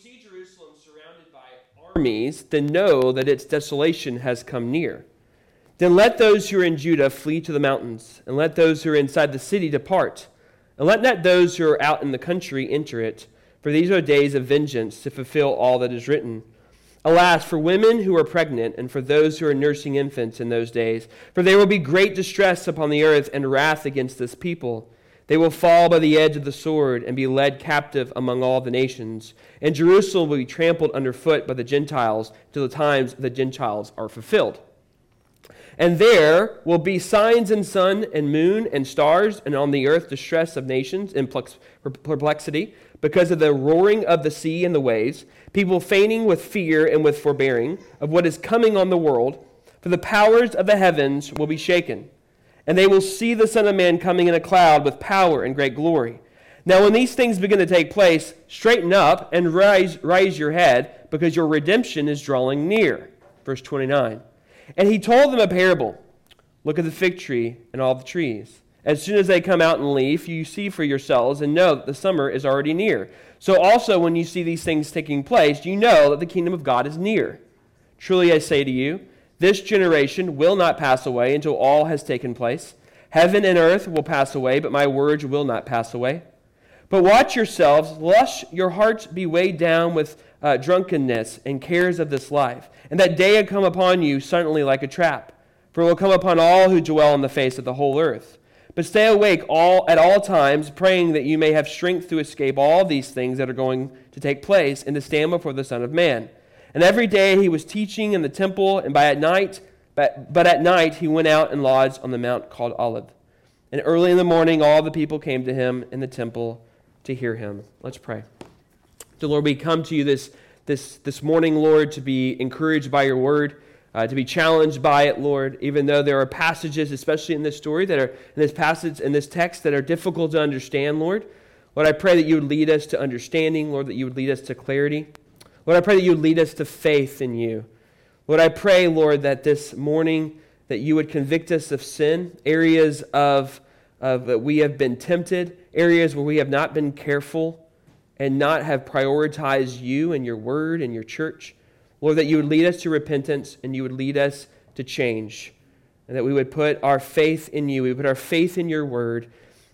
see Jerusalem surrounded by armies, then know that its desolation has come near. Then let those who are in Judah flee to the mountains, and let those who are inside the city depart. And let not those who are out in the country enter it, for these are days of vengeance to fulfill all that is written. Alas, for women who are pregnant, and for those who are nursing infants in those days, for there will be great distress upon the earth and wrath against this people. They will fall by the edge of the sword and be led captive among all the nations. And Jerusalem will be trampled underfoot by the Gentiles till the times of the Gentiles are fulfilled. And there will be signs in sun and moon and stars, and on the earth distress of nations in perplexity, because of the roaring of the sea and the waves, people fainting with fear and with forbearing of what is coming on the world, for the powers of the heavens will be shaken. And they will see the Son of Man coming in a cloud with power and great glory. Now, when these things begin to take place, straighten up and rise, rise your head, because your redemption is drawing near. Verse 29. And he told them a parable Look at the fig tree and all the trees. As soon as they come out in leaf, you see for yourselves and know that the summer is already near. So also, when you see these things taking place, you know that the kingdom of God is near. Truly I say to you, this generation will not pass away until all has taken place. Heaven and earth will pass away, but my words will not pass away. But watch yourselves, lest your hearts be weighed down with uh, drunkenness and cares of this life, and that day come upon you suddenly like a trap. For it will come upon all who dwell on the face of the whole earth. But stay awake all at all times, praying that you may have strength to escape all these things that are going to take place, and to stand before the Son of Man. And every day he was teaching in the temple, and by at night, but, but at night he went out and lodged on the mount called Olive. And early in the morning all the people came to him in the temple to hear him. Let's pray. So, Lord, we come to you this, this, this morning, Lord, to be encouraged by your word, uh, to be challenged by it, Lord, even though there are passages, especially in this story, that are in this passage, in this text, that are difficult to understand, Lord. Lord, I pray that you would lead us to understanding, Lord, that you would lead us to clarity. Lord, I pray that you lead us to faith in you. Lord, I pray, Lord, that this morning that you would convict us of sin, areas of, of that we have been tempted, areas where we have not been careful and not have prioritized you and your word and your church. Lord, that you would lead us to repentance and you would lead us to change. And that we would put our faith in you, we would put our faith in your word.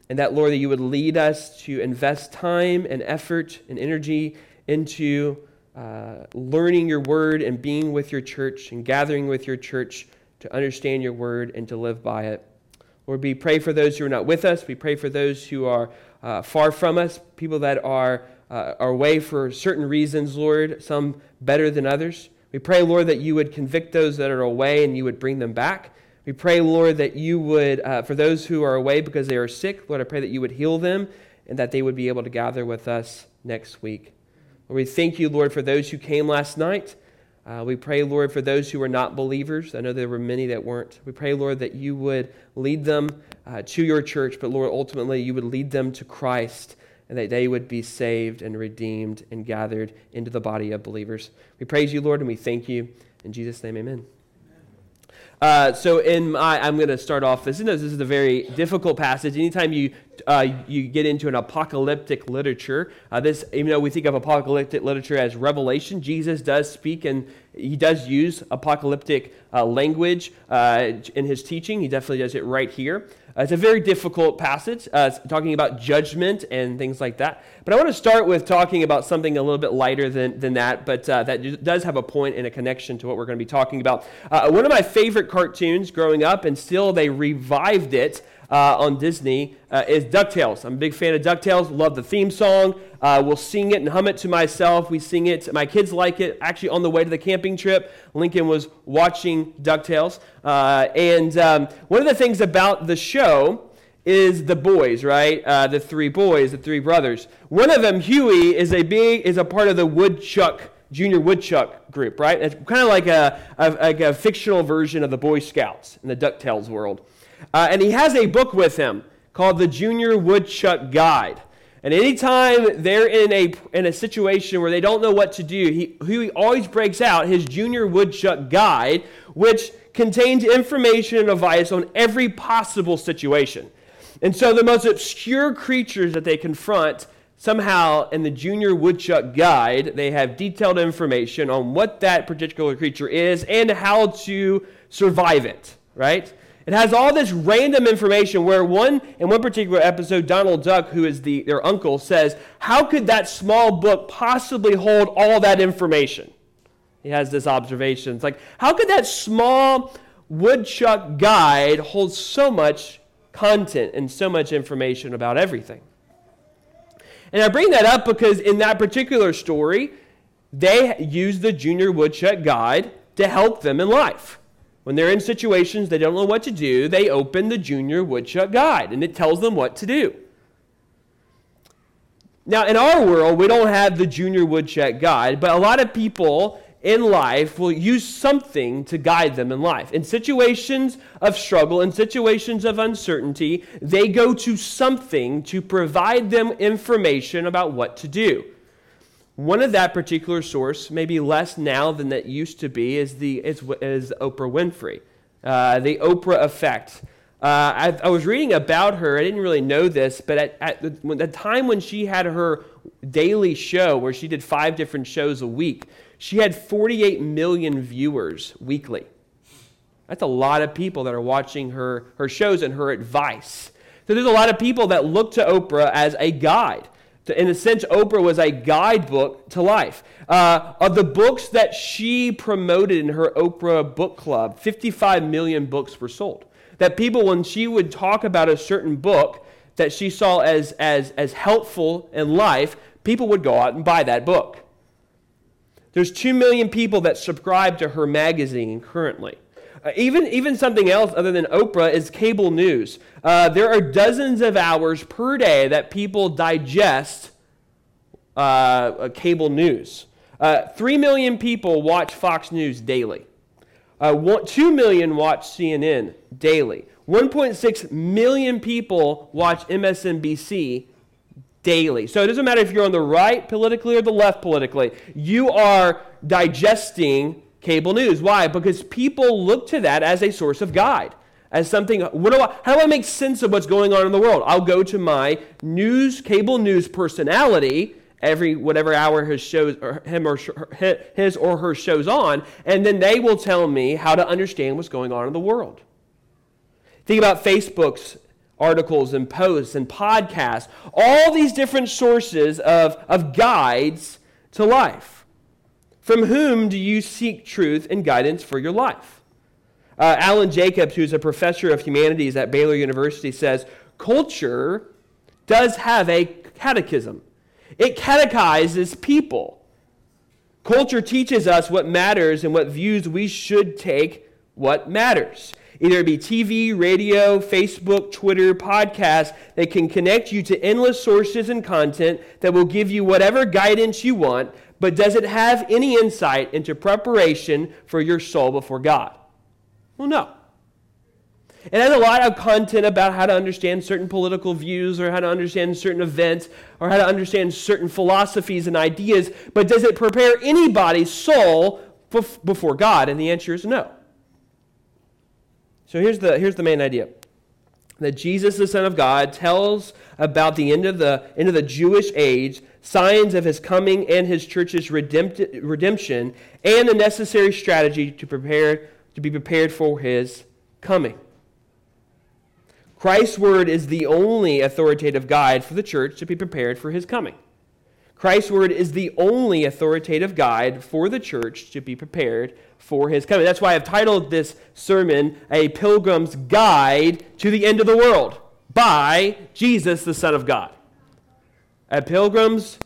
And that, Lord, that you would lead us to invest time and effort and energy into uh, learning your word and being with your church and gathering with your church to understand your word and to live by it. Lord, we pray for those who are not with us. We pray for those who are uh, far from us, people that are uh, are away for certain reasons, Lord, some better than others. We pray, Lord, that you would convict those that are away and you would bring them back. We pray, Lord, that you would, uh, for those who are away because they are sick, Lord, I pray that you would heal them and that they would be able to gather with us next week. We thank you, Lord, for those who came last night. Uh, we pray, Lord, for those who are not believers. I know there were many that weren't. We pray, Lord, that you would lead them uh, to your church, but, Lord, ultimately you would lead them to Christ and that they would be saved and redeemed and gathered into the body of believers. We praise you, Lord, and we thank you. In Jesus' name, amen. Uh, so in my, I'm going to start off. This, this is a very difficult passage. Anytime you uh, you get into an apocalyptic literature, uh, this even though we think of apocalyptic literature as revelation, Jesus does speak and he does use apocalyptic uh, language uh, in his teaching. He definitely does it right here. Uh, it's a very difficult passage, uh, talking about judgment and things like that. But I want to start with talking about something a little bit lighter than, than that, but uh, that does have a point and a connection to what we're going to be talking about. Uh, one of my favorite cartoons growing up, and still they revived it uh, on Disney uh, is DuckTales. I'm a big fan of DuckTales. Love the theme song. Uh, we'll sing it and hum it to myself. We sing it. My kids like it. Actually, on the way to the camping trip, Lincoln was watching DuckTales. Uh, and um, one of the things about the show is the boys, right? Uh, the three boys, the three brothers. One of them, Huey, is a big is a part of the woodchuck junior woodchuck group, right? It's kind of like a, a, like a fictional version of the Boy Scouts in the DuckTales world. Uh, and he has a book with him called the Junior Woodchuck Guide. And anytime they're in a, in a situation where they don't know what to do, he, he always breaks out his Junior Woodchuck Guide, which contains information and advice on every possible situation. And so the most obscure creatures that they confront somehow in the Junior Woodchuck Guide, they have detailed information on what that particular creature is and how to survive it, right? It has all this random information where one in one particular episode, Donald Duck, who is the, their uncle, says, How could that small book possibly hold all that information? He has this observation. It's like, how could that small woodchuck guide hold so much content and so much information about everything? And I bring that up because in that particular story, they use the Junior Woodchuck Guide to help them in life. When they're in situations they don't know what to do, they open the Junior Woodchuck Guide and it tells them what to do. Now, in our world, we don't have the Junior Woodchuck Guide, but a lot of people in life will use something to guide them in life. In situations of struggle, in situations of uncertainty, they go to something to provide them information about what to do. One of that particular source, maybe less now than that used to be, is, the, is, is Oprah Winfrey, uh, the Oprah effect. Uh, I, I, was reading about her. I didn't really know this, but at, at the, the time when she had her daily show, where she did five different shows a week, she had 48 million viewers weekly. That's a lot of people that are watching her, her shows and her advice. So there's a lot of people that look to Oprah as a guide. In a sense, Oprah was a guidebook to life. Uh, of the books that she promoted in her Oprah book club, 55 million books were sold. That people, when she would talk about a certain book that she saw as, as, as helpful in life, people would go out and buy that book. There's 2 million people that subscribe to her magazine currently. Uh, even, even something else other than Oprah is cable news. Uh, there are dozens of hours per day that people digest uh, uh cable news. Uh, 3 million people watch Fox News daily. One, 2 million watch CNN daily. 1.6 million people watch MSNBC daily. So it doesn't matter if you're on the right politically or the left politically, you are digesting cable news. Why? Because people look to that as a source of guide, as something. What do I, how do I make sense of what's going on in the world? I'll go to my news, cable news personality every whatever hour his shows or him or his or her shows on, and then they will tell me how to understand what's going on in the world. Think about Facebook's articles and posts and podcasts, all these different sources of, of guides to life. From whom do you seek truth and guidance for your life? Uh, Alan Jacobs, who's a professor of humanities at Baylor University, says culture does have a catechism, it catechizes people. Culture teaches us what matters and what views we should take what matters. Either it be TV, radio, Facebook, Twitter, podcast, they can connect you to endless sources and content that will give you whatever guidance you want, but does it have any insight into preparation for your soul before God? Well, no. It has a lot of content about how to understand certain political views or how to understand certain events or how to understand certain philosophies and ideas, but does it prepare anybody's soul before God? And the answer is no. So here's the, here's the main idea that Jesus, the Son of God, tells about the end of the, end of the Jewish age, signs of his coming and his church's redemption, and the necessary strategy to, prepare, to be prepared for his coming. Christ's word is the only authoritative guide for the church to be prepared for his coming. Christ's word is the only authoritative guide for the church to be prepared for his coming. That's why I've titled this sermon A Pilgrim's Guide to the End of the World by Jesus, the Son of God. A Pilgrim's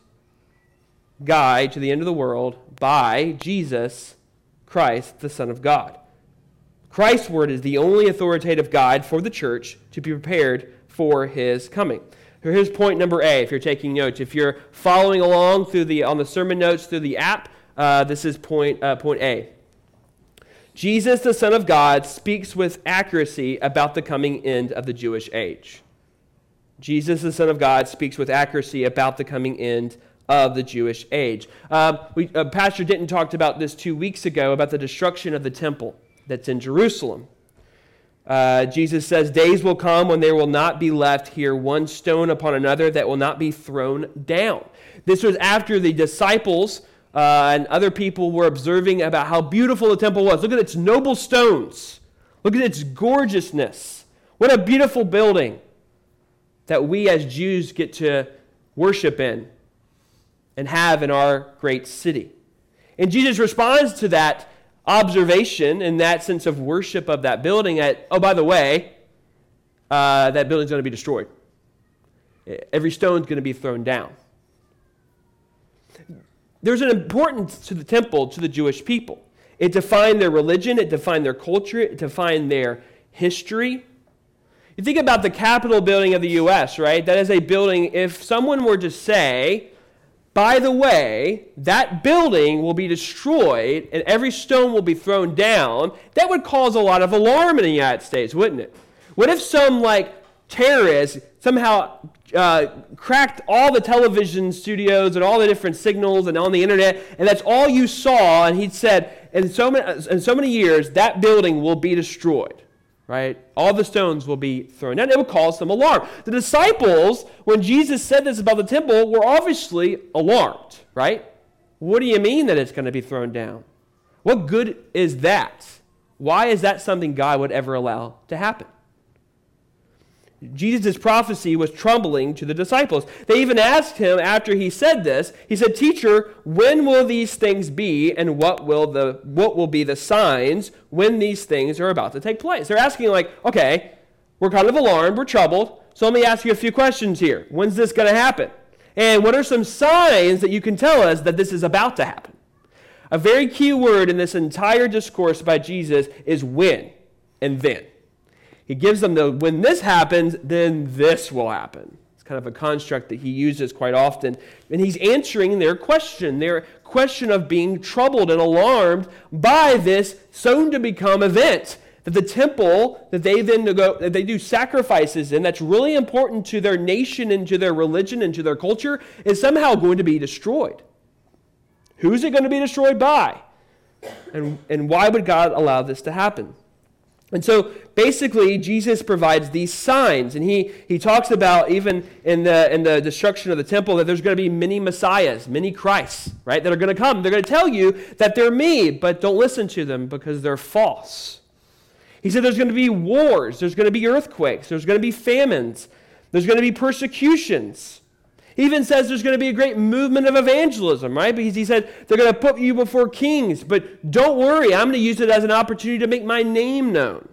Guide to the End of the World by Jesus Christ, the Son of God. Christ's word is the only authoritative guide for the church to be prepared for his coming. Here's point number A if you're taking notes. If you're following along through the, on the sermon notes through the app, uh, this is point, uh, point A. Jesus, the Son of God, speaks with accuracy about the coming end of the Jewish age. Jesus, the Son of God, speaks with accuracy about the coming end of the Jewish age. Um, we, uh, Pastor Denton talked about this two weeks ago about the destruction of the temple that's in Jerusalem. Uh, Jesus says, Days will come when there will not be left here one stone upon another that will not be thrown down. This was after the disciples uh, and other people were observing about how beautiful the temple was. Look at its noble stones, look at its gorgeousness. What a beautiful building that we as Jews get to worship in and have in our great city. And Jesus responds to that observation and that sense of worship of that building at, oh, by the way, uh, that building's going to be destroyed. Every stone's going to be thrown down. There's an importance to the temple to the Jewish people. It defined their religion, it defined their culture, it defined their history. You think about the Capitol building of the U.S., right? That is a building, if someone were to say, by the way, that building will be destroyed and every stone will be thrown down, that would cause a lot of alarm in the United States, wouldn't it? What if some, like, terrorist somehow uh, cracked all the television studios and all the different signals and on the internet, and that's all you saw, and he said, in so many, in so many years, that building will be destroyed right? All the stones will be thrown down. It will cause some alarm. The disciples, when Jesus said this about the temple, were obviously alarmed, right? What do you mean that it's going to be thrown down? What good is that? Why is that something God would ever allow to happen? Jesus' prophecy was troubling to the disciples. They even asked him after he said this, he said, Teacher, when will these things be, and what will, the, what will be the signs when these things are about to take place? They're asking, like, okay, we're kind of alarmed, we're troubled, so let me ask you a few questions here. When's this going to happen? And what are some signs that you can tell us that this is about to happen? A very key word in this entire discourse by Jesus is when and then. He gives them the when this happens, then this will happen. It's kind of a construct that he uses quite often. And he's answering their question, their question of being troubled and alarmed by this soon to become event. That the temple that they then go, that they do sacrifices in, that's really important to their nation and to their religion and to their culture, is somehow going to be destroyed. Who's it going to be destroyed by? And, and why would God allow this to happen? And so basically, Jesus provides these signs. And he, he talks about, even in the, in the destruction of the temple, that there's going to be many messiahs, many Christs, right, that are going to come. They're going to tell you that they're me, but don't listen to them because they're false. He said there's going to be wars, there's going to be earthquakes, there's going to be famines, there's going to be persecutions. He even says there's going to be a great movement of evangelism, right? Because he said they're going to put you before kings, but don't worry, I'm going to use it as an opportunity to make my name known.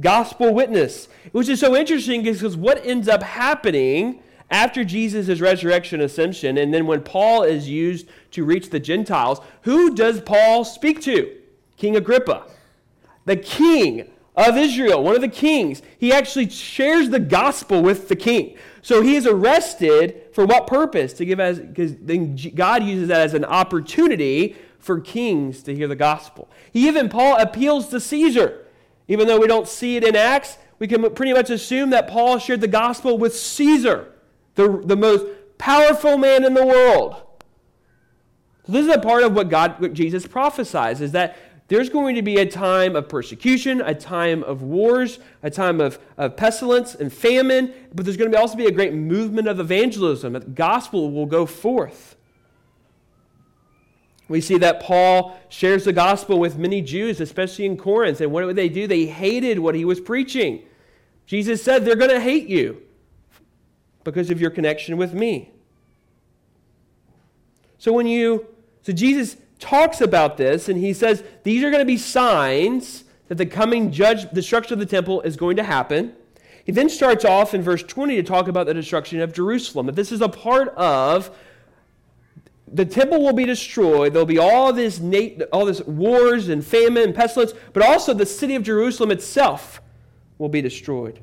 Gospel witness, which is so interesting because what ends up happening after Jesus' resurrection ascension, and then when Paul is used to reach the Gentiles, who does Paul speak to? King Agrippa, the king of Israel, one of the kings. He actually shares the gospel with the king. So he is arrested for what purpose? To give as because then God uses that as an opportunity for kings to hear the gospel. He even Paul appeals to Caesar. Even though we don't see it in Acts, we can pretty much assume that Paul shared the gospel with Caesar, the, the most powerful man in the world. This is a part of what God, what Jesus prophesies, is that there's going to be a time of persecution, a time of wars, a time of, of pestilence and famine, but there's going to also be a great movement of evangelism. The gospel will go forth. We see that Paul shares the gospel with many Jews, especially in Corinth. And what would they do? They hated what he was preaching. Jesus said, They're going to hate you because of your connection with me. So when you, so Jesus talks about this and he says these are going to be signs that the coming judge destruction of the temple is going to happen. He then starts off in verse 20 to talk about the destruction of jerusalem that this is a part of the temple will be destroyed there'll be all this all this wars and famine and pestilence but also the city of jerusalem itself will be destroyed.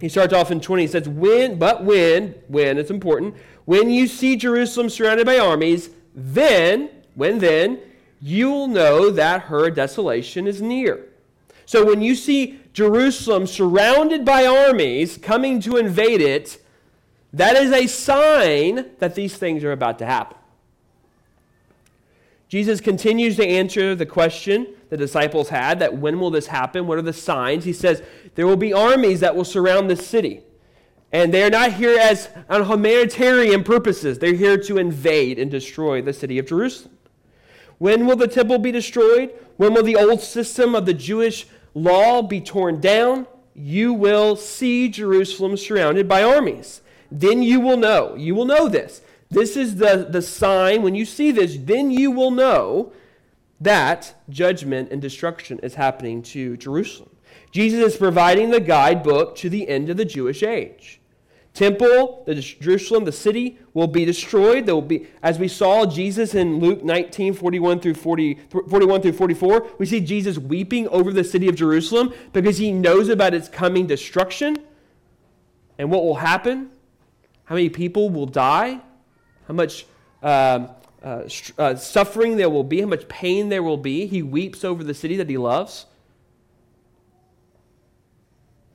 He starts off in 20 he says when but when when it's important when you see jerusalem surrounded by armies then when then you'll know that her desolation is near. So when you see Jerusalem surrounded by armies coming to invade it, that is a sign that these things are about to happen. Jesus continues to answer the question the disciples had that when will this happen? What are the signs? He says, There will be armies that will surround this city. And they are not here as on humanitarian purposes. They're here to invade and destroy the city of Jerusalem. When will the temple be destroyed? When will the old system of the Jewish law be torn down? You will see Jerusalem surrounded by armies. Then you will know. You will know this. This is the, the sign. When you see this, then you will know that judgment and destruction is happening to Jerusalem. Jesus is providing the guidebook to the end of the Jewish age temple, the Jerusalem, the city will be destroyed. There will be, as we saw Jesus in Luke 19, 41 through 40, 41 through 44, we see Jesus weeping over the city of Jerusalem because he knows about its coming destruction and what will happen, how many people will die, how much um, uh, uh, suffering there will be, how much pain there will be. He weeps over the city that he loves.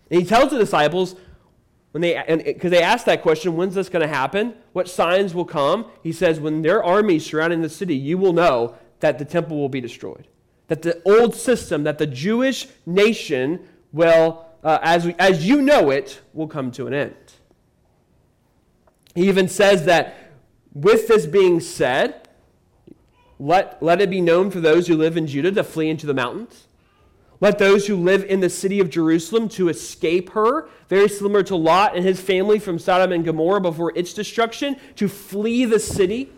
And he tells the disciples, when they, because they asked that question, when's this going to happen? What signs will come? He says, when their armies surrounding the city, you will know that the temple will be destroyed. That the old system, that the Jewish nation will, uh, as, we, as you know it, will come to an end. He even says that with this being said, let, let it be known for those who live in Judah to flee into the mountains. Let those who live in the city of Jerusalem to escape her, very similar to Lot and his family from Sodom and Gomorrah before its destruction, to flee the city,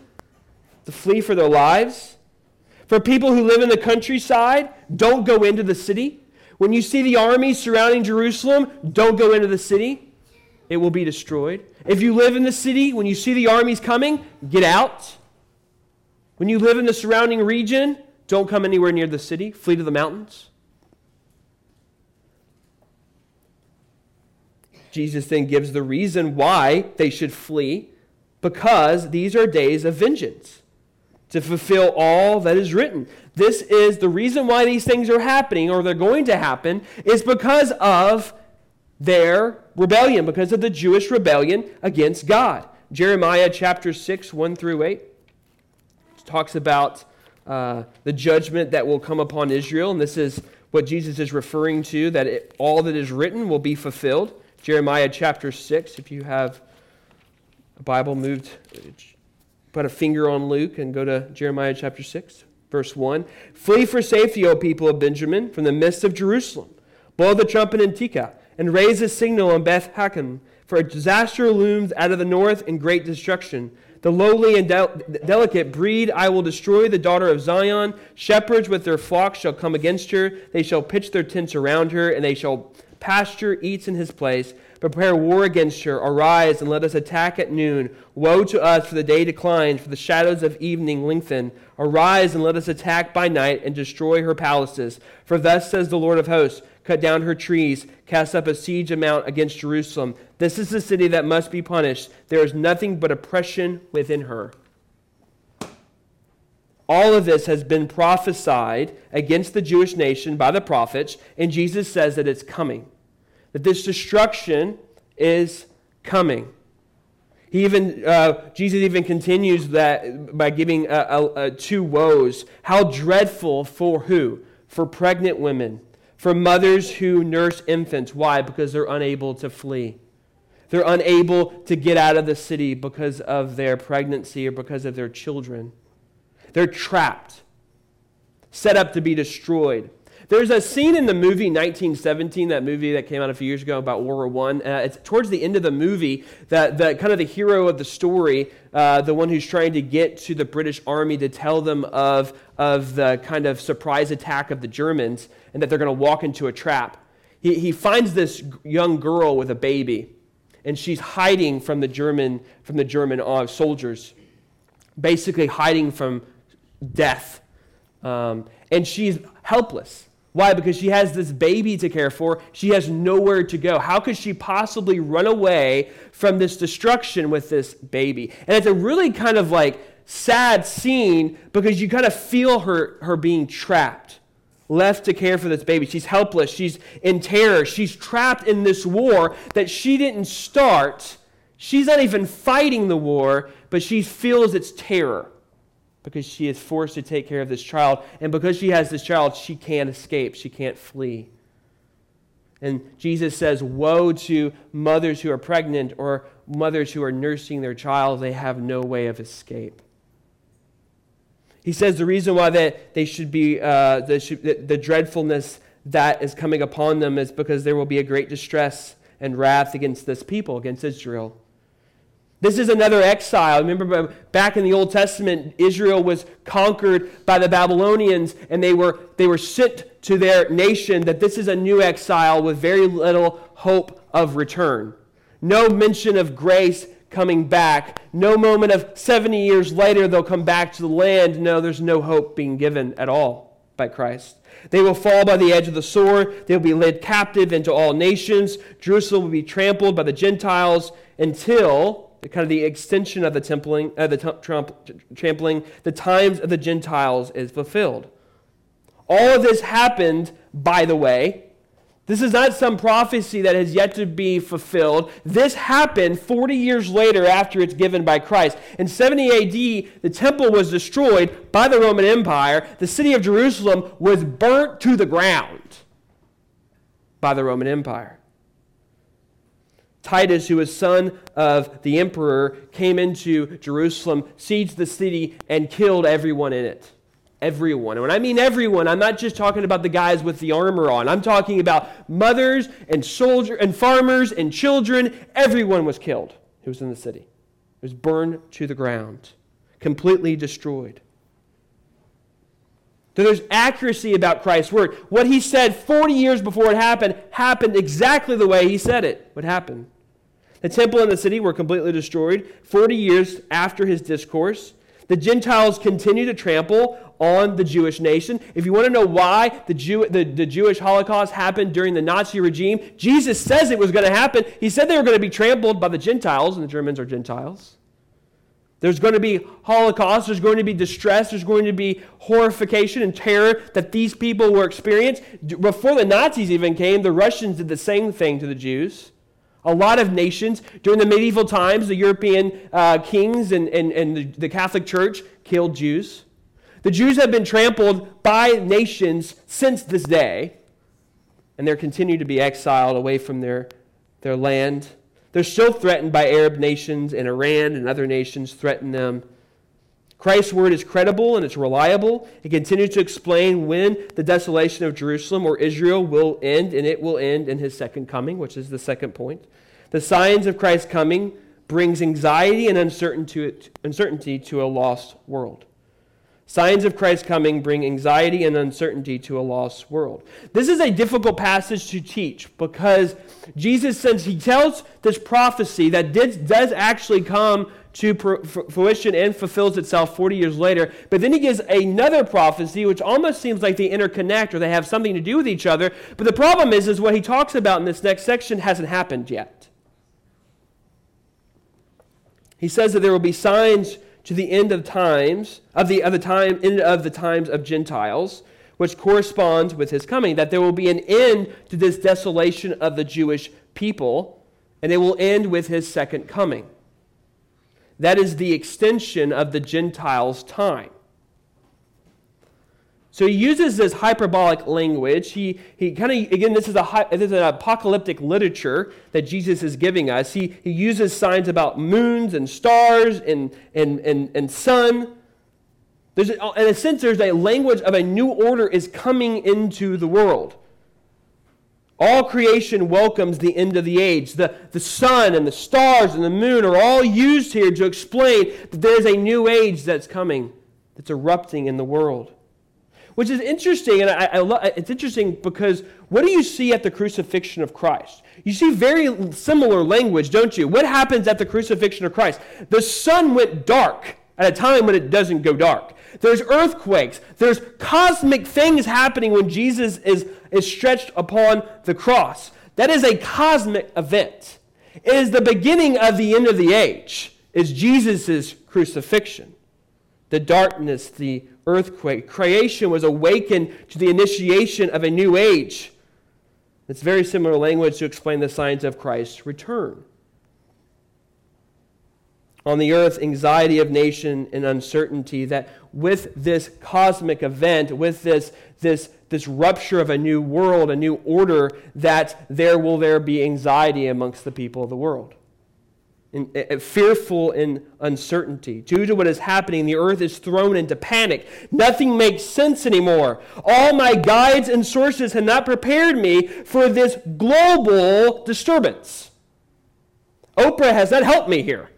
to flee for their lives. For people who live in the countryside, don't go into the city. When you see the army surrounding Jerusalem, don't go into the city. It will be destroyed. If you live in the city, when you see the armies coming, get out. When you live in the surrounding region, don't come anywhere near the city. Flee to the mountains. Jesus then gives the reason why they should flee because these are days of vengeance to fulfill all that is written. This is the reason why these things are happening or they're going to happen is because of their rebellion, because of the Jewish rebellion against God. Jeremiah chapter 6, 1 through 8 talks about uh, the judgment that will come upon Israel, and this is what Jesus is referring to that it, all that is written will be fulfilled. Jeremiah chapter 6, if you have a Bible moved, put a finger on Luke and go to Jeremiah chapter 6, verse 1. Flee for safety, O people of Benjamin, from the midst of Jerusalem. Blow the trumpet in Tekoa, and raise a signal on Beth Hakkerem, for a disaster looms out of the north and great destruction. The lowly and delicate breed I will destroy, the daughter of Zion. Shepherds with their flocks shall come against her. They shall pitch their tents around her, and they shall pasture eats in his place. Prepare war against her. Arise and let us attack at noon. Woe to us, for the day declines, for the shadows of evening lengthen. Arise and let us attack by night and destroy her palaces. For thus says the Lord of hosts Cut down her trees, cast up a siege amount against Jerusalem. This is the city that must be punished. There is nothing but oppression within her. All of this has been prophesied against the Jewish nation by the prophets, and Jesus says that it's coming, that this destruction is coming. He even, uh, Jesus even continues that by giving uh, uh, two woes. How dreadful for who? For pregnant women, for mothers who nurse infants. Why? Because they're unable to flee. They're unable to get out of the city because of their pregnancy or because of their children. They're trapped, set up to be destroyed. There's a scene in the movie 1917, that movie that came out a few years ago about World War One. Uh, it's towards the end of the movie that the kind of the hero of the story, uh, the one who's trying to get to the British Army to tell them of of the kind of surprise attack of the Germans and that they're going to walk into a trap. He, he finds this young girl with a baby, and she's hiding from the German from the German uh, soldiers, basically hiding from death. Um, and she's helpless. Why? Because she has this baby to care for. She has nowhere to go. How could she possibly run away from this destruction with this baby? And it's a really kind of like sad scene because you kind of feel her, her being trapped, left to care for this baby. She's helpless. She's in terror. She's trapped in this war that she didn't start. She's not even fighting the war, but she feels its terror. Because she is forced to take care of this child. And because she has this child, she can't escape, she can't flee. And Jesus says, Woe to mothers who are pregnant or mothers who are nursing their child, they have no way of escape. He says the reason why they, they should be, uh, the, the dreadfulness that is coming upon them is because there will be a great distress and wrath against this people, against Israel. This is another exile. Remember back in the Old Testament, Israel was conquered by the Babylonians and they were, they were sent to their nation. That this is a new exile with very little hope of return. No mention of grace coming back. No moment of 70 years later they'll come back to the land. No, there's no hope being given at all by Christ. They will fall by the edge of the sword. They will be led captive into all nations. Jerusalem will be trampled by the Gentiles until kind of the extension of the templing, uh, the t- trampling, the times of the Gentiles is fulfilled. All of this happened, by the way. This is not some prophecy that has yet to be fulfilled. This happened 40 years later after it's given by Christ. In 70 AD, the temple was destroyed by the Roman Empire. The city of Jerusalem was burnt to the ground by the Roman Empire. Titus, who was son of the emperor, came into Jerusalem, sieged the city, and killed everyone in it. Everyone. And when I mean everyone, I'm not just talking about the guys with the armor on. I'm talking about mothers and soldiers and farmers and children. Everyone was killed who was in the city. It was burned to the ground, completely destroyed. There's accuracy about Christ's word. What he said 40 years before it happened happened exactly the way he said it would happen. The temple and the city were completely destroyed 40 years after his discourse. The Gentiles continue to trample on the Jewish nation. If you want to know why the, Jew, the, the Jewish Holocaust happened during the Nazi regime, Jesus says it was going to happen. He said they were going to be trampled by the Gentiles, and the Germans are Gentiles. There's going to be Holocaust. There's going to be distress. There's going to be horrification and terror that these people were experiencing. Before the Nazis even came, the Russians did the same thing to the Jews. A lot of nations during the medieval times, the European uh, kings and, and, and the, the Catholic Church killed Jews. The Jews have been trampled by nations since this day, and they're continued to be exiled away from their, their land. They're still threatened by Arab nations, and Iran and other nations threaten them. Christ's word is credible and it's reliable. It continues to explain when the desolation of Jerusalem or Israel will end, and it will end in his second coming, which is the second point. The signs of Christ's coming brings anxiety and uncertainty to a lost world. Signs of Christ's coming bring anxiety and uncertainty to a lost world. This is a difficult passage to teach because Jesus, since he tells this prophecy that did, does actually come to fruition and fulfills itself 40 years later, but then he gives another prophecy which almost seems like they interconnect or they have something to do with each other. But the problem is, is what he talks about in this next section hasn't happened yet. He says that there will be signs to the end of times of the of the time end of the times of Gentiles, which corresponds with his coming. That there will be an end to this desolation of the Jewish people, and it will end with his second coming. That is the extension of the Gentiles' time. So he uses this hyperbolic language. He, he kind of, again, this is, a, this is an apocalyptic literature that Jesus is giving us. He, he uses signs about moons and stars and, and, and, and sun. There's, in a sense, there's a language of a new order is coming into the world. All creation welcomes the end of the age. The, the sun and the stars and the moon are all used here to explain that there is a new age that's coming, that's erupting in the world which is interesting. And I, I lo- it's interesting because what do you see at the crucifixion of Christ? You see very similar language, don't you? What happens at the crucifixion of Christ? The sun went dark at a time when it doesn't go dark. There's earthquakes. There's cosmic things happening when Jesus is, is stretched upon the cross. That is a cosmic event. It is the beginning of the end of the age, is Jesus' crucifixion. The darkness, the earthquake. Creation was awakened to the initiation of a new age. It's very similar language to explain the signs of Christ's return. on the earth anxiety of nation and uncertainty that with this cosmic event with this this this rupture of a new world a new order that there will there be anxiety amongst the people of the world and, and eh, eh, fearful in uncertainty. Due to what is happening the earth is thrown into panic. Nothing makes sense anymore. All my guides and sources have not prepared me for this global disturbance. Oprah has not helped me here.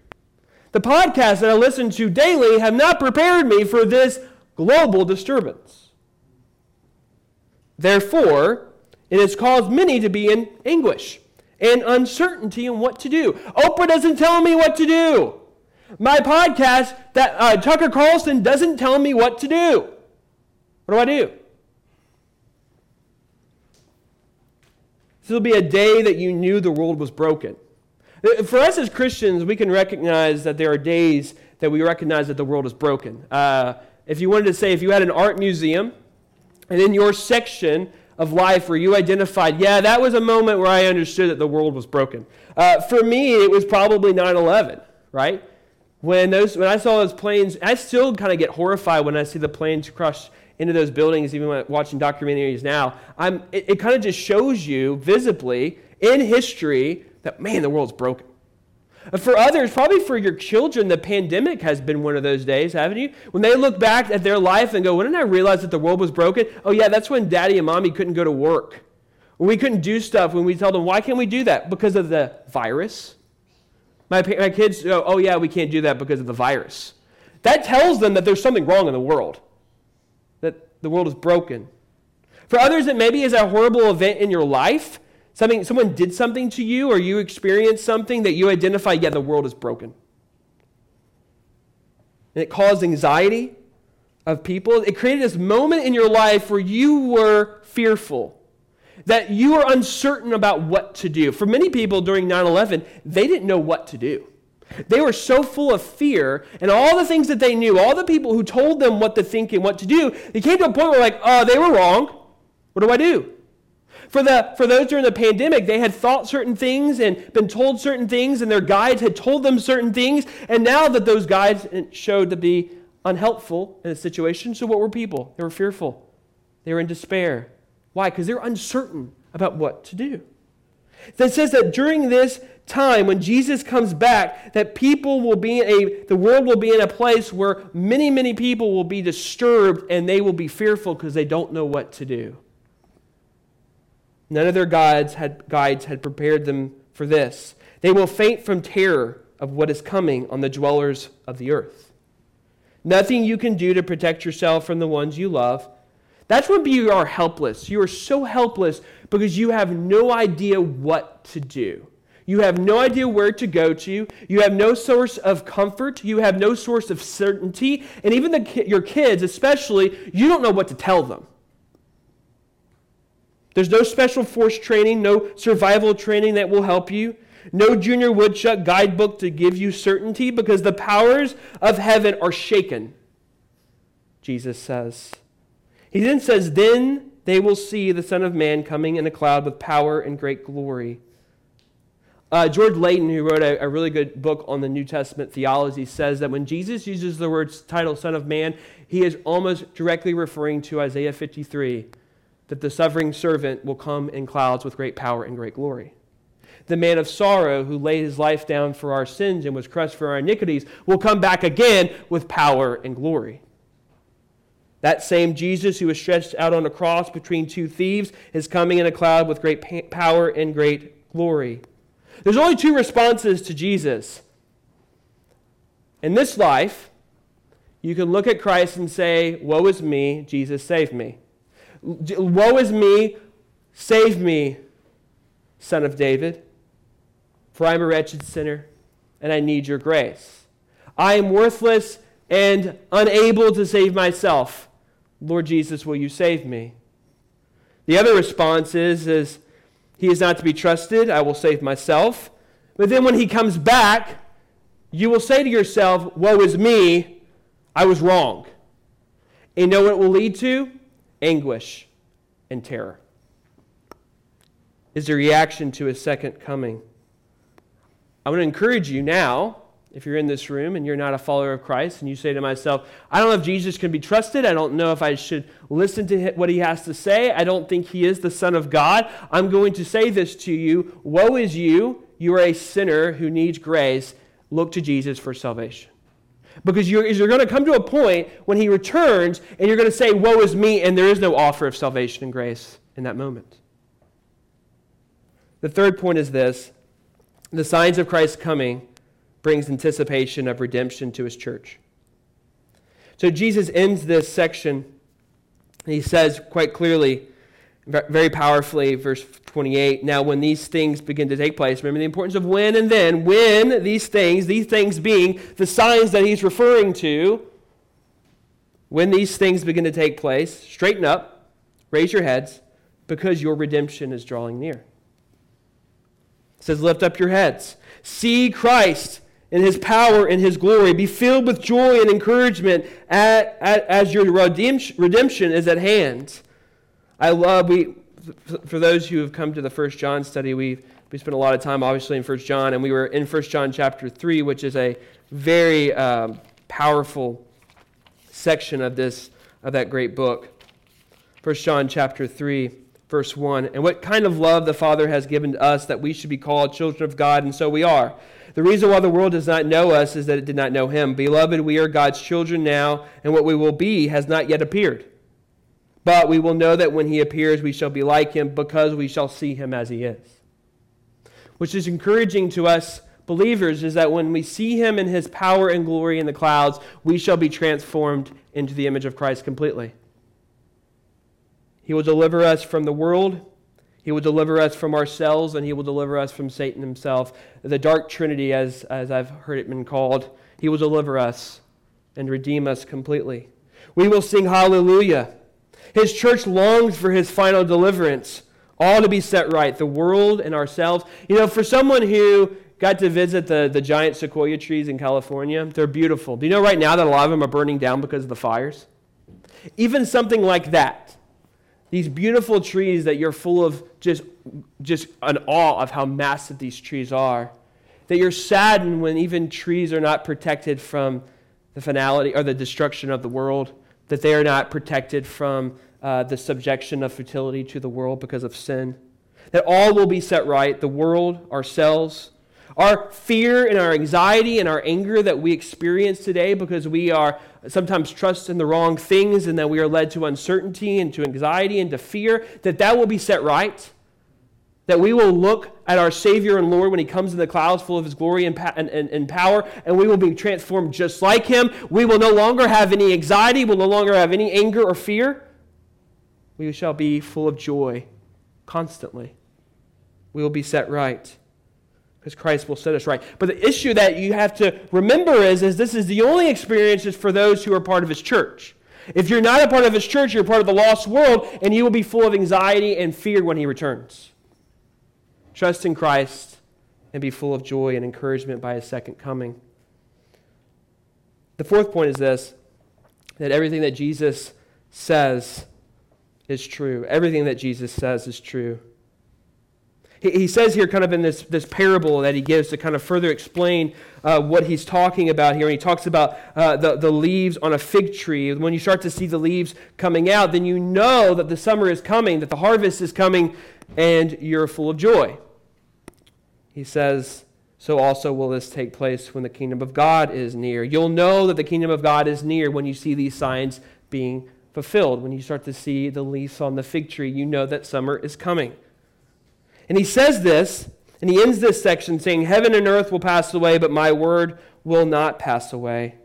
The podcasts that I listen to daily have not prepared me for this global disturbance. Therefore, it has caused many to be in anguish and uncertainty in what to do. Oprah doesn't tell me what to do. My podcast, that uh, Tucker Carlson doesn't tell me what to do. What do I do? This will be a day that you knew the world was broken. For us as Christians, we can recognize that there are days that we recognize that the world is broken. Uh, if you wanted to say, if you had an art museum, and in your section of life where you identified, yeah, that was a moment where I understood that the world was broken. Uh, for me, it was probably 9 11, right? When, those, when I saw those planes, I still kind of get horrified when I see the planes crush into those buildings, even when watching documentaries now. I'm, it, it kind of just shows you visibly in history that, man, the world's broken. For others, probably for your children, the pandemic has been one of those days, haven't you? When they look back at their life and go, when did I realize that the world was broken? Oh, yeah, that's when daddy and mommy couldn't go to work. When we couldn't do stuff, when we tell them, why can't we do that? Because of the virus. My, my kids go, oh, yeah, we can't do that because of the virus. That tells them that there's something wrong in the world, that the world is broken. For others, it maybe is a horrible event in your life Something, someone did something to you or you experienced something that you identify, yeah, the world is broken. And it caused anxiety of people. It created this moment in your life where you were fearful, that you were uncertain about what to do. For many people during 9 11, they didn't know what to do. They were so full of fear and all the things that they knew, all the people who told them what to think and what to do, they came to a point where, like, oh, they were wrong. What do I do? For, the, for those during the pandemic, they had thought certain things and been told certain things, and their guides had told them certain things. And now that those guides showed to be unhelpful in a situation, so what were people? They were fearful, they were in despair. Why? Because they're uncertain about what to do. That says that during this time when Jesus comes back, that people will be in a, the world will be in a place where many, many people will be disturbed and they will be fearful because they don't know what to do. None of their guides had, guides had prepared them for this. They will faint from terror of what is coming on the dwellers of the earth. Nothing you can do to protect yourself from the ones you love. That's when you are helpless. You are so helpless because you have no idea what to do. You have no idea where to go to. You have no source of comfort. You have no source of certainty. And even the, your kids, especially, you don't know what to tell them. There's no special force training, no survival training that will help you, no junior woodchuck guidebook to give you certainty because the powers of heaven are shaken, Jesus says. He then says, Then they will see the Son of Man coming in a cloud with power and great glory. Uh, George Layton, who wrote a, a, really good book on the New Testament theology, says that when Jesus uses the word title Son of Man, he is almost directly referring to Isaiah 53 that the suffering servant will come in clouds with great power and great glory. The man of sorrow who laid his life down for our sins and was crushed for our iniquities will come back again with power and glory. That same Jesus who was stretched out on a cross between two thieves is coming in a cloud with great power and great glory. There's only two responses to Jesus. In this life, you can look at Christ and say, Woe is me, Jesus saved me. Woe is me, save me, son of David, for I am a wretched sinner and I need your grace. I am worthless and unable to save myself. Lord Jesus, will you save me? The other response is, is he is not to be trusted. I will save myself. But then when he comes back, you will say to yourself, Woe is me, I was wrong. And you know what it will lead to? Anguish, and terror. Is the reaction to his second coming. I want to encourage you now, if you're in this room and you're not a follower of Christ, and you say to myself, I don't know if Jesus can be trusted. I don't know if I should listen to what he has to say. I don't think he is the Son of God. I'm going to say this to you Woe is you! You are a sinner who needs grace. Look to Jesus for salvation. Because you're, you're going to come to a point when he returns and you're going to say, Woe is me, and there is no offer of salvation and grace in that moment. The third point is this the signs of Christ's coming brings anticipation of redemption to his church. So Jesus ends this section. and He says quite clearly, very powerfully, verse 28 Now, when these things begin to take place, remember the importance of when and then. When these things, these things being the signs that he's referring to, when these things begin to take place, straighten up, raise your heads, because your redemption is drawing near. It says, Lift up your heads. See Christ in his power and his glory. Be filled with joy and encouragement at, at, as your redemption is at hand. I love, we, for those who have come to the First John study, we we spent a lot of time, obviously, in First John, and we were in First John chapter 3, which is a very um, powerful section of this, of that great book. First John chapter 3 verse 1. And what kind of love the Father has given to us that we should be called children of God, and so we are. The reason why the world does not know us is that it did not know him. Beloved, we are God's children now, and what we will be has not yet appeared. But we will know that when he appears, we shall be like him because we shall see him as he is. Which is encouraging to us believers is that when we see him in his power and glory in the clouds, we shall be transformed into the image of Christ completely. He will deliver us from the world. He will deliver us from ourselves, and He will deliver us from Satan himself. The dark trinity, as, as I've heard it been called, He will deliver us and redeem us completely. We will sing hallelujah. His church longs for His final deliverance, all to be set right, the world and ourselves. You know, for someone who got to visit the, the giant sequoia trees in California, they're beautiful. Do you know right now that a lot of them are burning down because of the fires? Even something like that these beautiful trees that you're full of just, just an awe of how massive these trees are. That you're saddened when even trees are not protected from the finality or the destruction of the world, that they are not protected from uh, the subjection of fertility to the world because of sin. That all will be set right the world, ourselves, our fear and our anxiety and our anger that we experience today because we are sometimes trust in the wrong things and that we are led to uncertainty and to anxiety and to fear, that that will be set right. That we will look at our Savior and Lord when He comes in the clouds full of His glory and, and, and, and power, and we will be transformed just like Him. We will no longer have any anxiety, we'll no longer have any anger or fear. We shall be full of joy constantly. We will be set right because Christ will set us right. But the issue that you have to remember is, is this is the only experience is for those who are part of his church. If you're not a part of his church, you're part of the lost world, and you will be full of anxiety and fear when he returns. Trust in Christ and be full of joy and encouragement by his second coming. The fourth point is this that everything that Jesus says is true. Everything that Jesus says is true he, says here, kind of in this, this parable that he gives to kind of further explain uh, what he's talking about here. And he talks about uh, the, the leaves on a fig tree. When you start to see the leaves coming out, then you know that the summer is coming, that the harvest is coming, and you're full of joy. He says, so also will this take place when the kingdom of God is near. You'll know that the kingdom of God is near when you see these signs being fulfilled. When you start to see the leaves on the fig tree, you know that summer is coming. And he says this, and he ends this section saying, Heaven and earth will pass away, but my word will not pass away.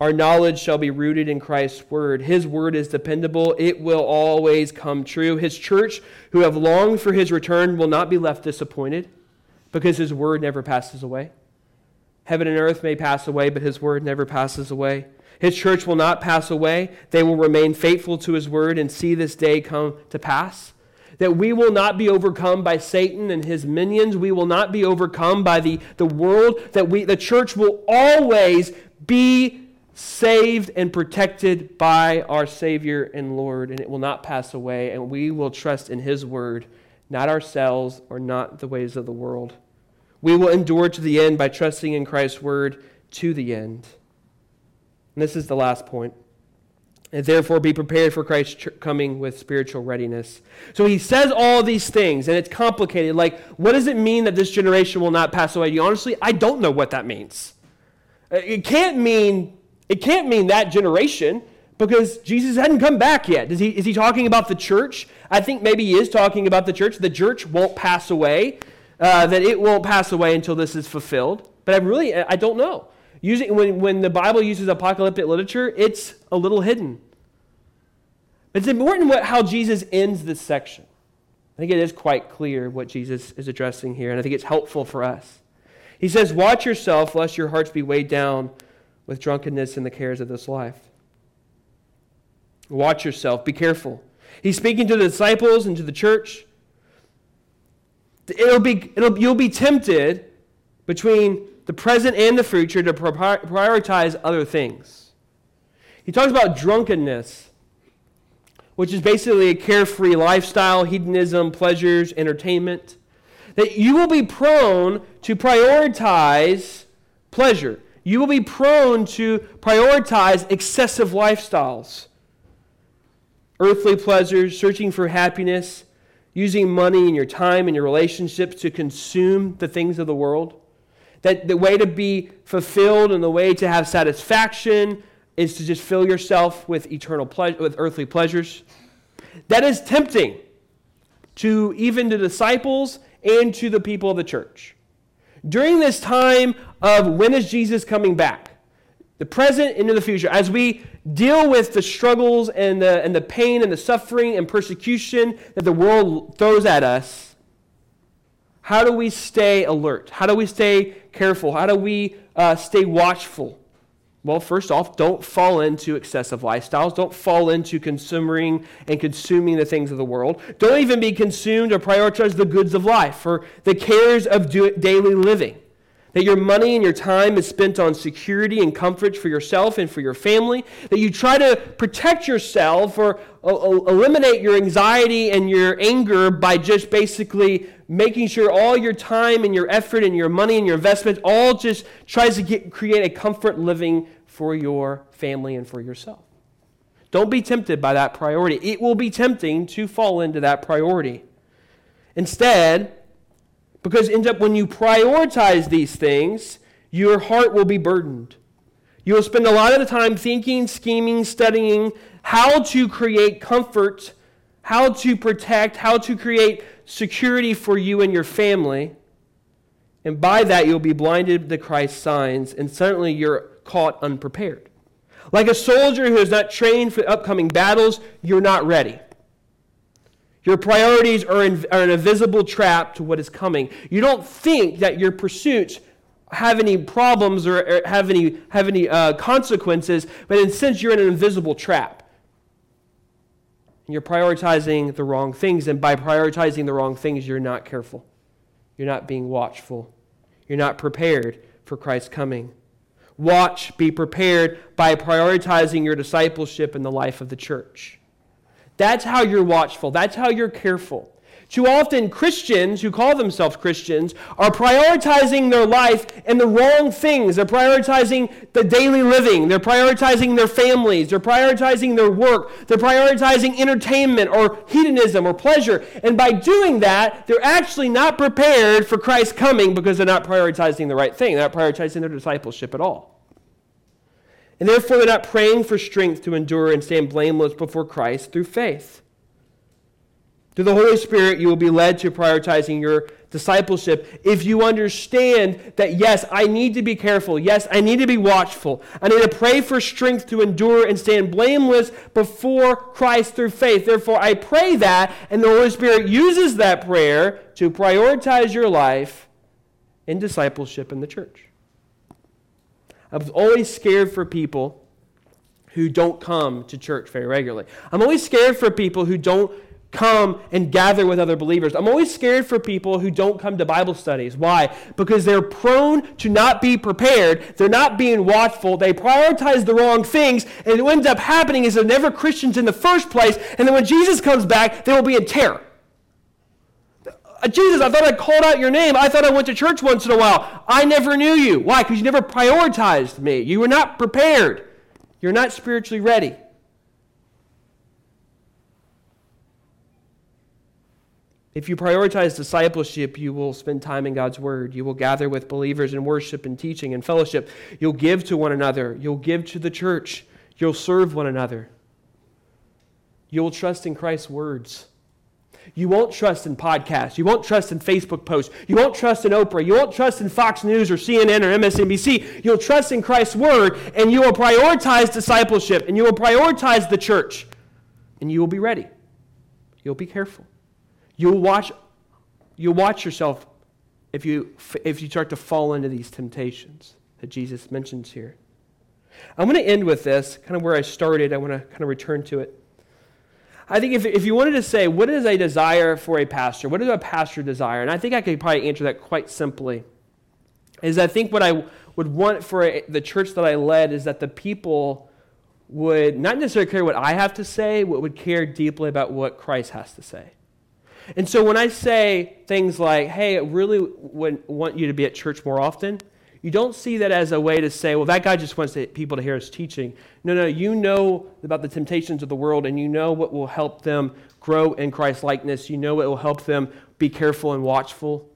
Our knowledge shall be rooted in Christ's word. His word is dependable, it will always come true. His church, who have longed for his return, will not be left disappointed because his word never passes away. Heaven and earth may pass away, but his word never passes away. His church will not pass away. They will remain faithful to his word and see this day come to pass that we will not be overcome by Satan and his minions. We will not be overcome by the, the world, that we, the church will always be saved and protected by our Savior and Lord, and it will not pass away, and we will trust in his word, not ourselves or not the ways of the world. We will endure to the end by trusting in Christ's word to the end. And this is the last point. And therefore, be prepared for Christ's coming with spiritual readiness. So he says all these things, and it's complicated. Like, what does it mean that this generation will not pass away? You Honestly, I don't know what that means. Uh, it can't mean it can't mean that generation because Jesus hadn't come back yet. Is he, is he talking about the church? I think maybe he is talking about the church. The church won't pass away, uh, that it won't pass away until this is fulfilled. But I really, I don't know. Using, when, when the Bible uses apocalyptic literature, it's a little hidden. But it's important what, how Jesus ends this section. I think it is quite clear what Jesus is addressing here, and I think it's helpful for us. He says, Watch yourself, lest your hearts be weighed down with drunkenness and the cares of this life. Watch yourself, be careful. He's speaking to the disciples and to the church. It'll be, it'll, you'll be tempted between the present and the future to prioritize other things. He talks about drunkenness, which is basically a carefree lifestyle, hedonism, pleasures, entertainment. That you will be prone to prioritize pleasure. You will be prone to prioritize excessive lifestyles earthly pleasures, searching for happiness, using money and your time and your relationships to consume the things of the world. That the way to be fulfilled and the way to have satisfaction is to just fill yourself with eternal pleasure, with earthly pleasures. That is tempting to even the disciples and to the people of the church. During this time of when is Jesus coming back? The present into the future, as we deal with the struggles and the, and the pain and the suffering and persecution that the world throws at us, how do we stay alert? How do we stay careful? How do we uh, stay watchful? Well, first off, don't fall into excessive lifestyles. Don't fall into consuming and consuming the things of the world. Don't even be consumed or prioritize the goods of life or the cares of daily living. That your money and your time is spent on security and comfort for yourself and for your family. That you try to protect yourself or eliminate your anxiety and your anger by just basically making sure all your time and your effort and your money and your investment all just tries to get, create a comfort living for your family and for yourself. Don't be tempted by that priority. It will be tempting to fall into that priority. Instead, because end up when you prioritize these things, your heart will be burdened. You will spend a lot of the time thinking, scheming, studying how to create comfort, how to protect, how to create security for you and your family. And by that, you'll be blinded to Christ's signs, and suddenly you're caught unprepared. Like a soldier who is not trained for upcoming battles, you're not ready. Your priorities are, in, are an invisible trap to what is coming. You don't think that your pursuits have any problems or, or have any, have any uh, consequences, but in a sense, you're in an invisible trap. And You're prioritizing the wrong things, and by prioritizing the wrong things, you're not careful. You're not being watchful. You're not prepared for Christ's coming. Watch, be prepared by prioritizing your discipleship in the life of the church. That's how you're watchful. That's how you're careful. Too often, Christians who call themselves Christians are prioritizing their life in the wrong things. They're prioritizing the daily living. They're prioritizing their families. They're prioritizing their work. They're prioritizing entertainment or hedonism or pleasure. And by doing that, they're actually not prepared for Christ's coming because they're not prioritizing the right thing. They're not prioritizing their discipleship at all. And therefore, they're not praying for strength to endure and stand blameless before Christ through faith. Through the Holy Spirit, you will be led to prioritizing your discipleship if you understand that, yes, I need to be careful. Yes, I need to be watchful. I need to pray for strength to endure and stand blameless before Christ through faith. Therefore, I pray that, and the Holy Spirit uses that prayer to prioritize your life in discipleship in the church. I was always scared for people who don't come to church very regularly. I'm always scared for people who don't come and gather with other believers. I'm always scared for people who don't come to Bible studies. Why? Because they're prone to not be prepared. They're not being watchful. They prioritize the wrong things. And what ends up happening is they're never Christians in the first place. And then when Jesus comes back, they will be in terror. Uh, Jesus, I thought I called out your name. I thought I went to church once in a while. I never knew you. Why? Because you never prioritized me. You were not prepared. You're not spiritually ready. If you prioritize discipleship, you will spend time in God's Word. You will gather with believers in worship and teaching and fellowship. You'll give to one another. You'll give to the church. You'll serve one another. You'll trust in Christ's words. You won't trust in podcasts. You won't trust in Facebook posts. You won't trust in Oprah. You won't trust in Fox News or CNN or MSNBC. You'll trust in Christ's word and you will prioritize discipleship and you will prioritize the church and you will be ready. You'll be careful. You'll watch, you'll watch yourself if you, if you start to fall into these temptations that Jesus mentions here. I'm going to end with this, kind of where I started. I want to kind of return to it. I think if, if you wanted to say, what is a desire for a pastor? What does a pastor desire? And I think I could probably answer that quite simply. Is I think what I would want for a, the church that I led is that the people would not necessarily care what I have to say, but would care deeply about what Christ has to say. And so when I say things like, hey, I really would want you to be at church more often, you don't see that as a way to say, well, that guy just wants people to hear his teaching. No, no, you know about the temptations of the world and you know what will help them grow in Christ likeness. You know what will help them be careful and watchful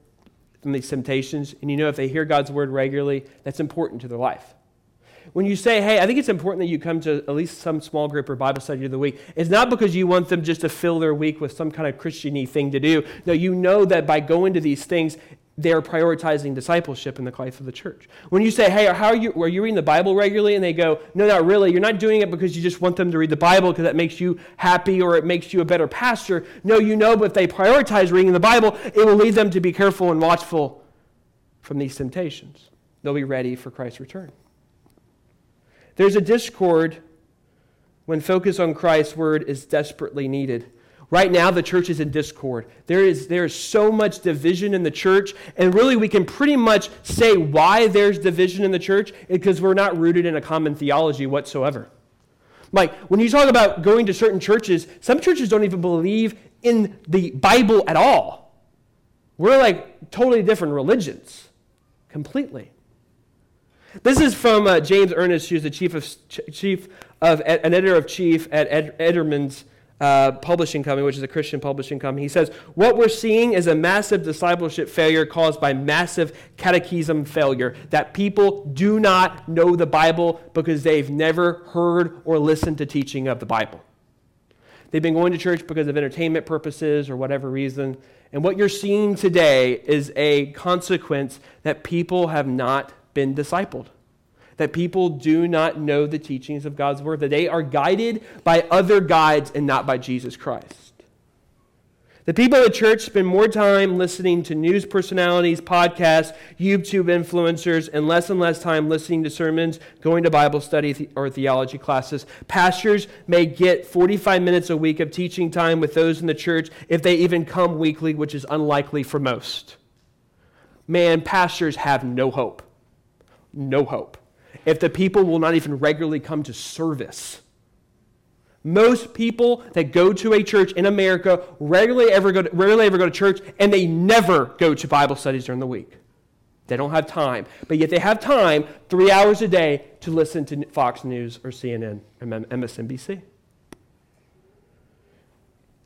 from these temptations. And you know if they hear God's word regularly, that's important to their life. When you say, hey, I think it's important that you come to at least some small group or Bible study of the week, it's not because you want them just to fill their week with some kind of Christiany thing to do. No, you know that by going to these things, they're prioritizing discipleship in the life of the church. When you say, hey, how are you, are you reading the Bible regularly? And they go, no, not really. You're not doing it because you just want them to read the Bible because that makes you happy or it makes you a better pastor. No, you know, but if they prioritize reading the Bible, it will lead them to be careful and watchful from these temptations. They'll be ready for Christ's return. There's a discord when focus on Christ's word is desperately needed. Right now, the church is in discord. There is, there is so much division in the church, and really, we can pretty much say why there's division in the church because we're not rooted in a common theology whatsoever. Like, when you talk about going to certain churches, some churches don't even believe in the Bible at all. We're like totally different religions, completely. This is from uh, James Ernest, who's the chief of, chief of an editor of chief at Ed, Eerdman's uh, publishing company, which is a Christian publishing company. He says, What we're seeing is a massive discipleship failure caused by massive catechism failure. That people do not know the Bible because they've never heard or listened to teaching of the Bible. They've been going to church because of entertainment purposes or whatever reason. And what you're seeing today is a consequence that people have not been discipled. That people do not know the teachings of God's word, that they are guided by other guides and not by Jesus Christ. The people at church spend more time listening to news personalities, podcasts, YouTube influencers, and less and less time listening to sermons, going to Bible study or theology classes. Pastors may get 45 minutes a week of teaching time with those in the church if they even come weekly, which is unlikely for most. Man, pastors have no hope no hope. If the people will not even regularly come to service, most people that go to a church in America rarely ever go to, rarely ever go to church, and they never go to Bible studies during the week. They don't have time, but yet they have time three hours a day to listen to Fox News or CNN or MSNBC.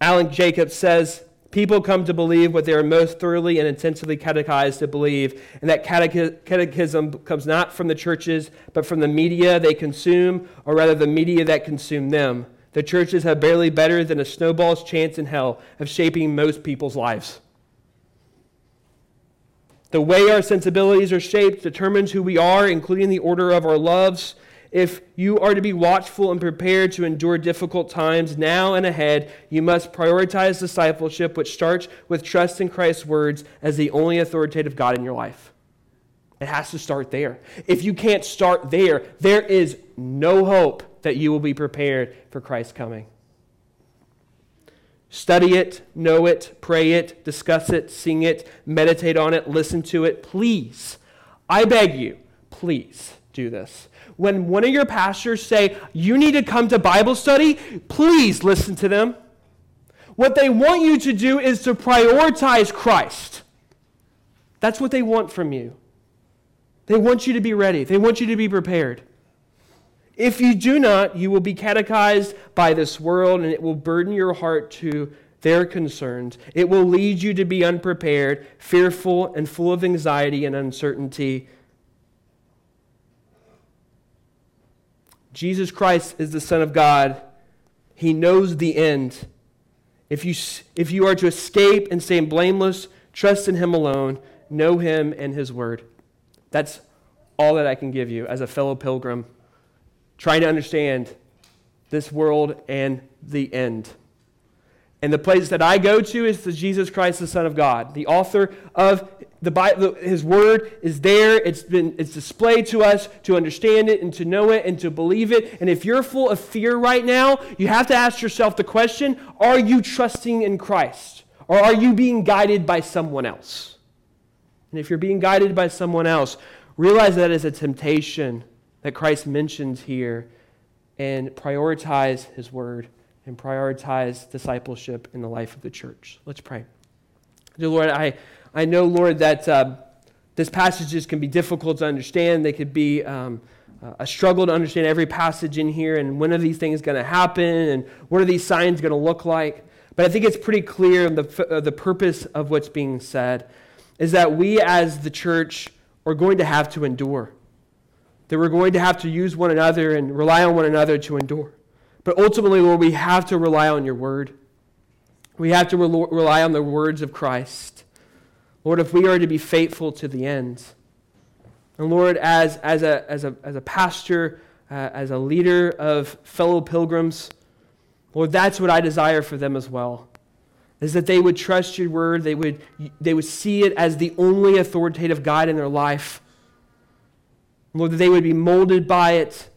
Alan Jacobs says People come to believe what they are most thoroughly and intensively catechized to believe, and that catechism comes not from the churches, but from the media they consume, or rather the media that consume them. The churches have barely better than a snowball's chance in hell of shaping most people's lives. The way our sensibilities are shaped determines who we are, including the order of our loves, if you are to be watchful and prepared to endure difficult times now and ahead, you must prioritize discipleship, which starts with trust in Christ's words as the only authoritative God in your life. It has to start there. If you can't start there, there is no hope that you will be prepared for Christ's coming. Study it, know it, pray it, discuss it, sing it, meditate on it, listen to it. Please, I beg you, please do this when one of your pastors say, you need to come to Bible study, please listen to them. What they want you to do is to prioritize Christ. That's what they want from you. They want you to be ready, they want you to be prepared. If you do not, you will be catechized by this world, and it will burden your heart to their concerns. It will lead you to be unprepared, fearful, and full of anxiety and uncertainty. Jesus Christ is the Son of God. He knows the end. If you, if you are to escape and stay blameless, trust in Him alone, know Him and His Word. That's all that I can give you as a fellow pilgrim, trying to understand this world and the end. And the place that I go to is to Jesus Christ, the Son of God, the author of the Bible. His word is there. It's been it's displayed to us to understand it and to know it and to believe it. And if you're full of fear right now, you have to ask yourself the question: Are you trusting in Christ, or are you being guided by someone else? And if you're being guided by someone else, realize that is a temptation that Christ mentions here, and prioritize His word and prioritize discipleship in the life of the church. Let's pray. Dear Lord, I, I know, Lord, that uh, these passages can be difficult to understand. They could be um, a struggle to understand every passage in here and when are these things going to happen and what are these signs going to look like. But I think it's pretty clear the, the purpose of what's being said is that we as the church are going to have to endure, that we're going to have to use one another and rely on one another to endure. But ultimately, Lord, we have to rely on your word. We have to rely on the words of Christ. Lord, if we are to be faithful to the end. And Lord, as, as, a, as, a, as a pastor, uh, as a leader of fellow pilgrims, Lord, that's what I desire for them as well. Is that they would trust your word, they would, they would see it as the only authoritative guide in their life. Lord, that they would be molded by it,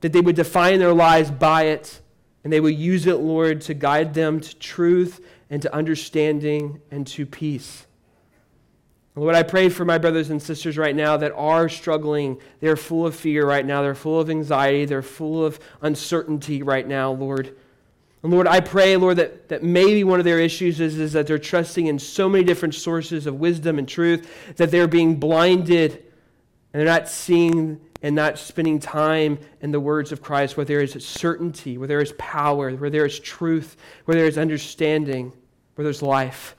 that they would define their lives by it, and they would use it, Lord, to guide them to truth and to understanding and to peace. Lord, I pray for my brothers and sisters right now that are struggling. They're full of fear right now. They're full of anxiety. They're full of uncertainty right now, Lord. And Lord, I pray, Lord, that, that maybe one of their issues is, is that they're trusting in so many different sources of wisdom and truth that they're being blinded and they're not seeing and not spending time in the words of Christ where there is certainty, where there is power, where there is truth, where there is understanding, where there's life.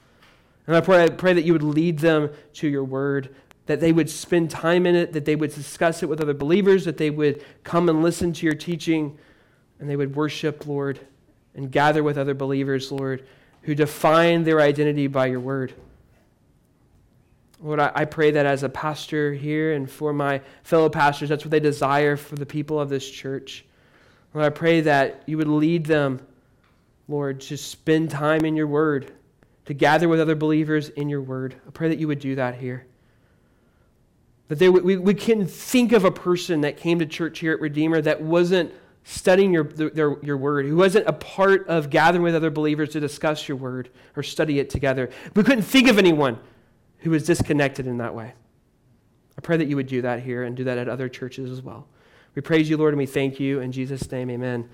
And I pray, I pray that you would lead them to your word, that they would spend time in it, that they would discuss it with other believers, that they would come and listen to your teaching, and they would worship, Lord, and gather with other believers, Lord, who define their identity by your word. Lord, I, I pray that as a pastor here and for my fellow pastors, that's what they desire for the people of this church. Lord, I pray that you would lead them, Lord, to spend time in your word, to gather with other believers in your word. I pray that you would do that here. That they, we, we can think of a person that came to church here at Redeemer that wasn't studying your, their, your word, who wasn't a part of gathering with other believers to discuss your word or study it together. We couldn't think of anyone who was disconnected in that way. I pray that you would do that here and do that at other churches as well. We praise you, Lord, and we thank you. In Jesus' name, amen.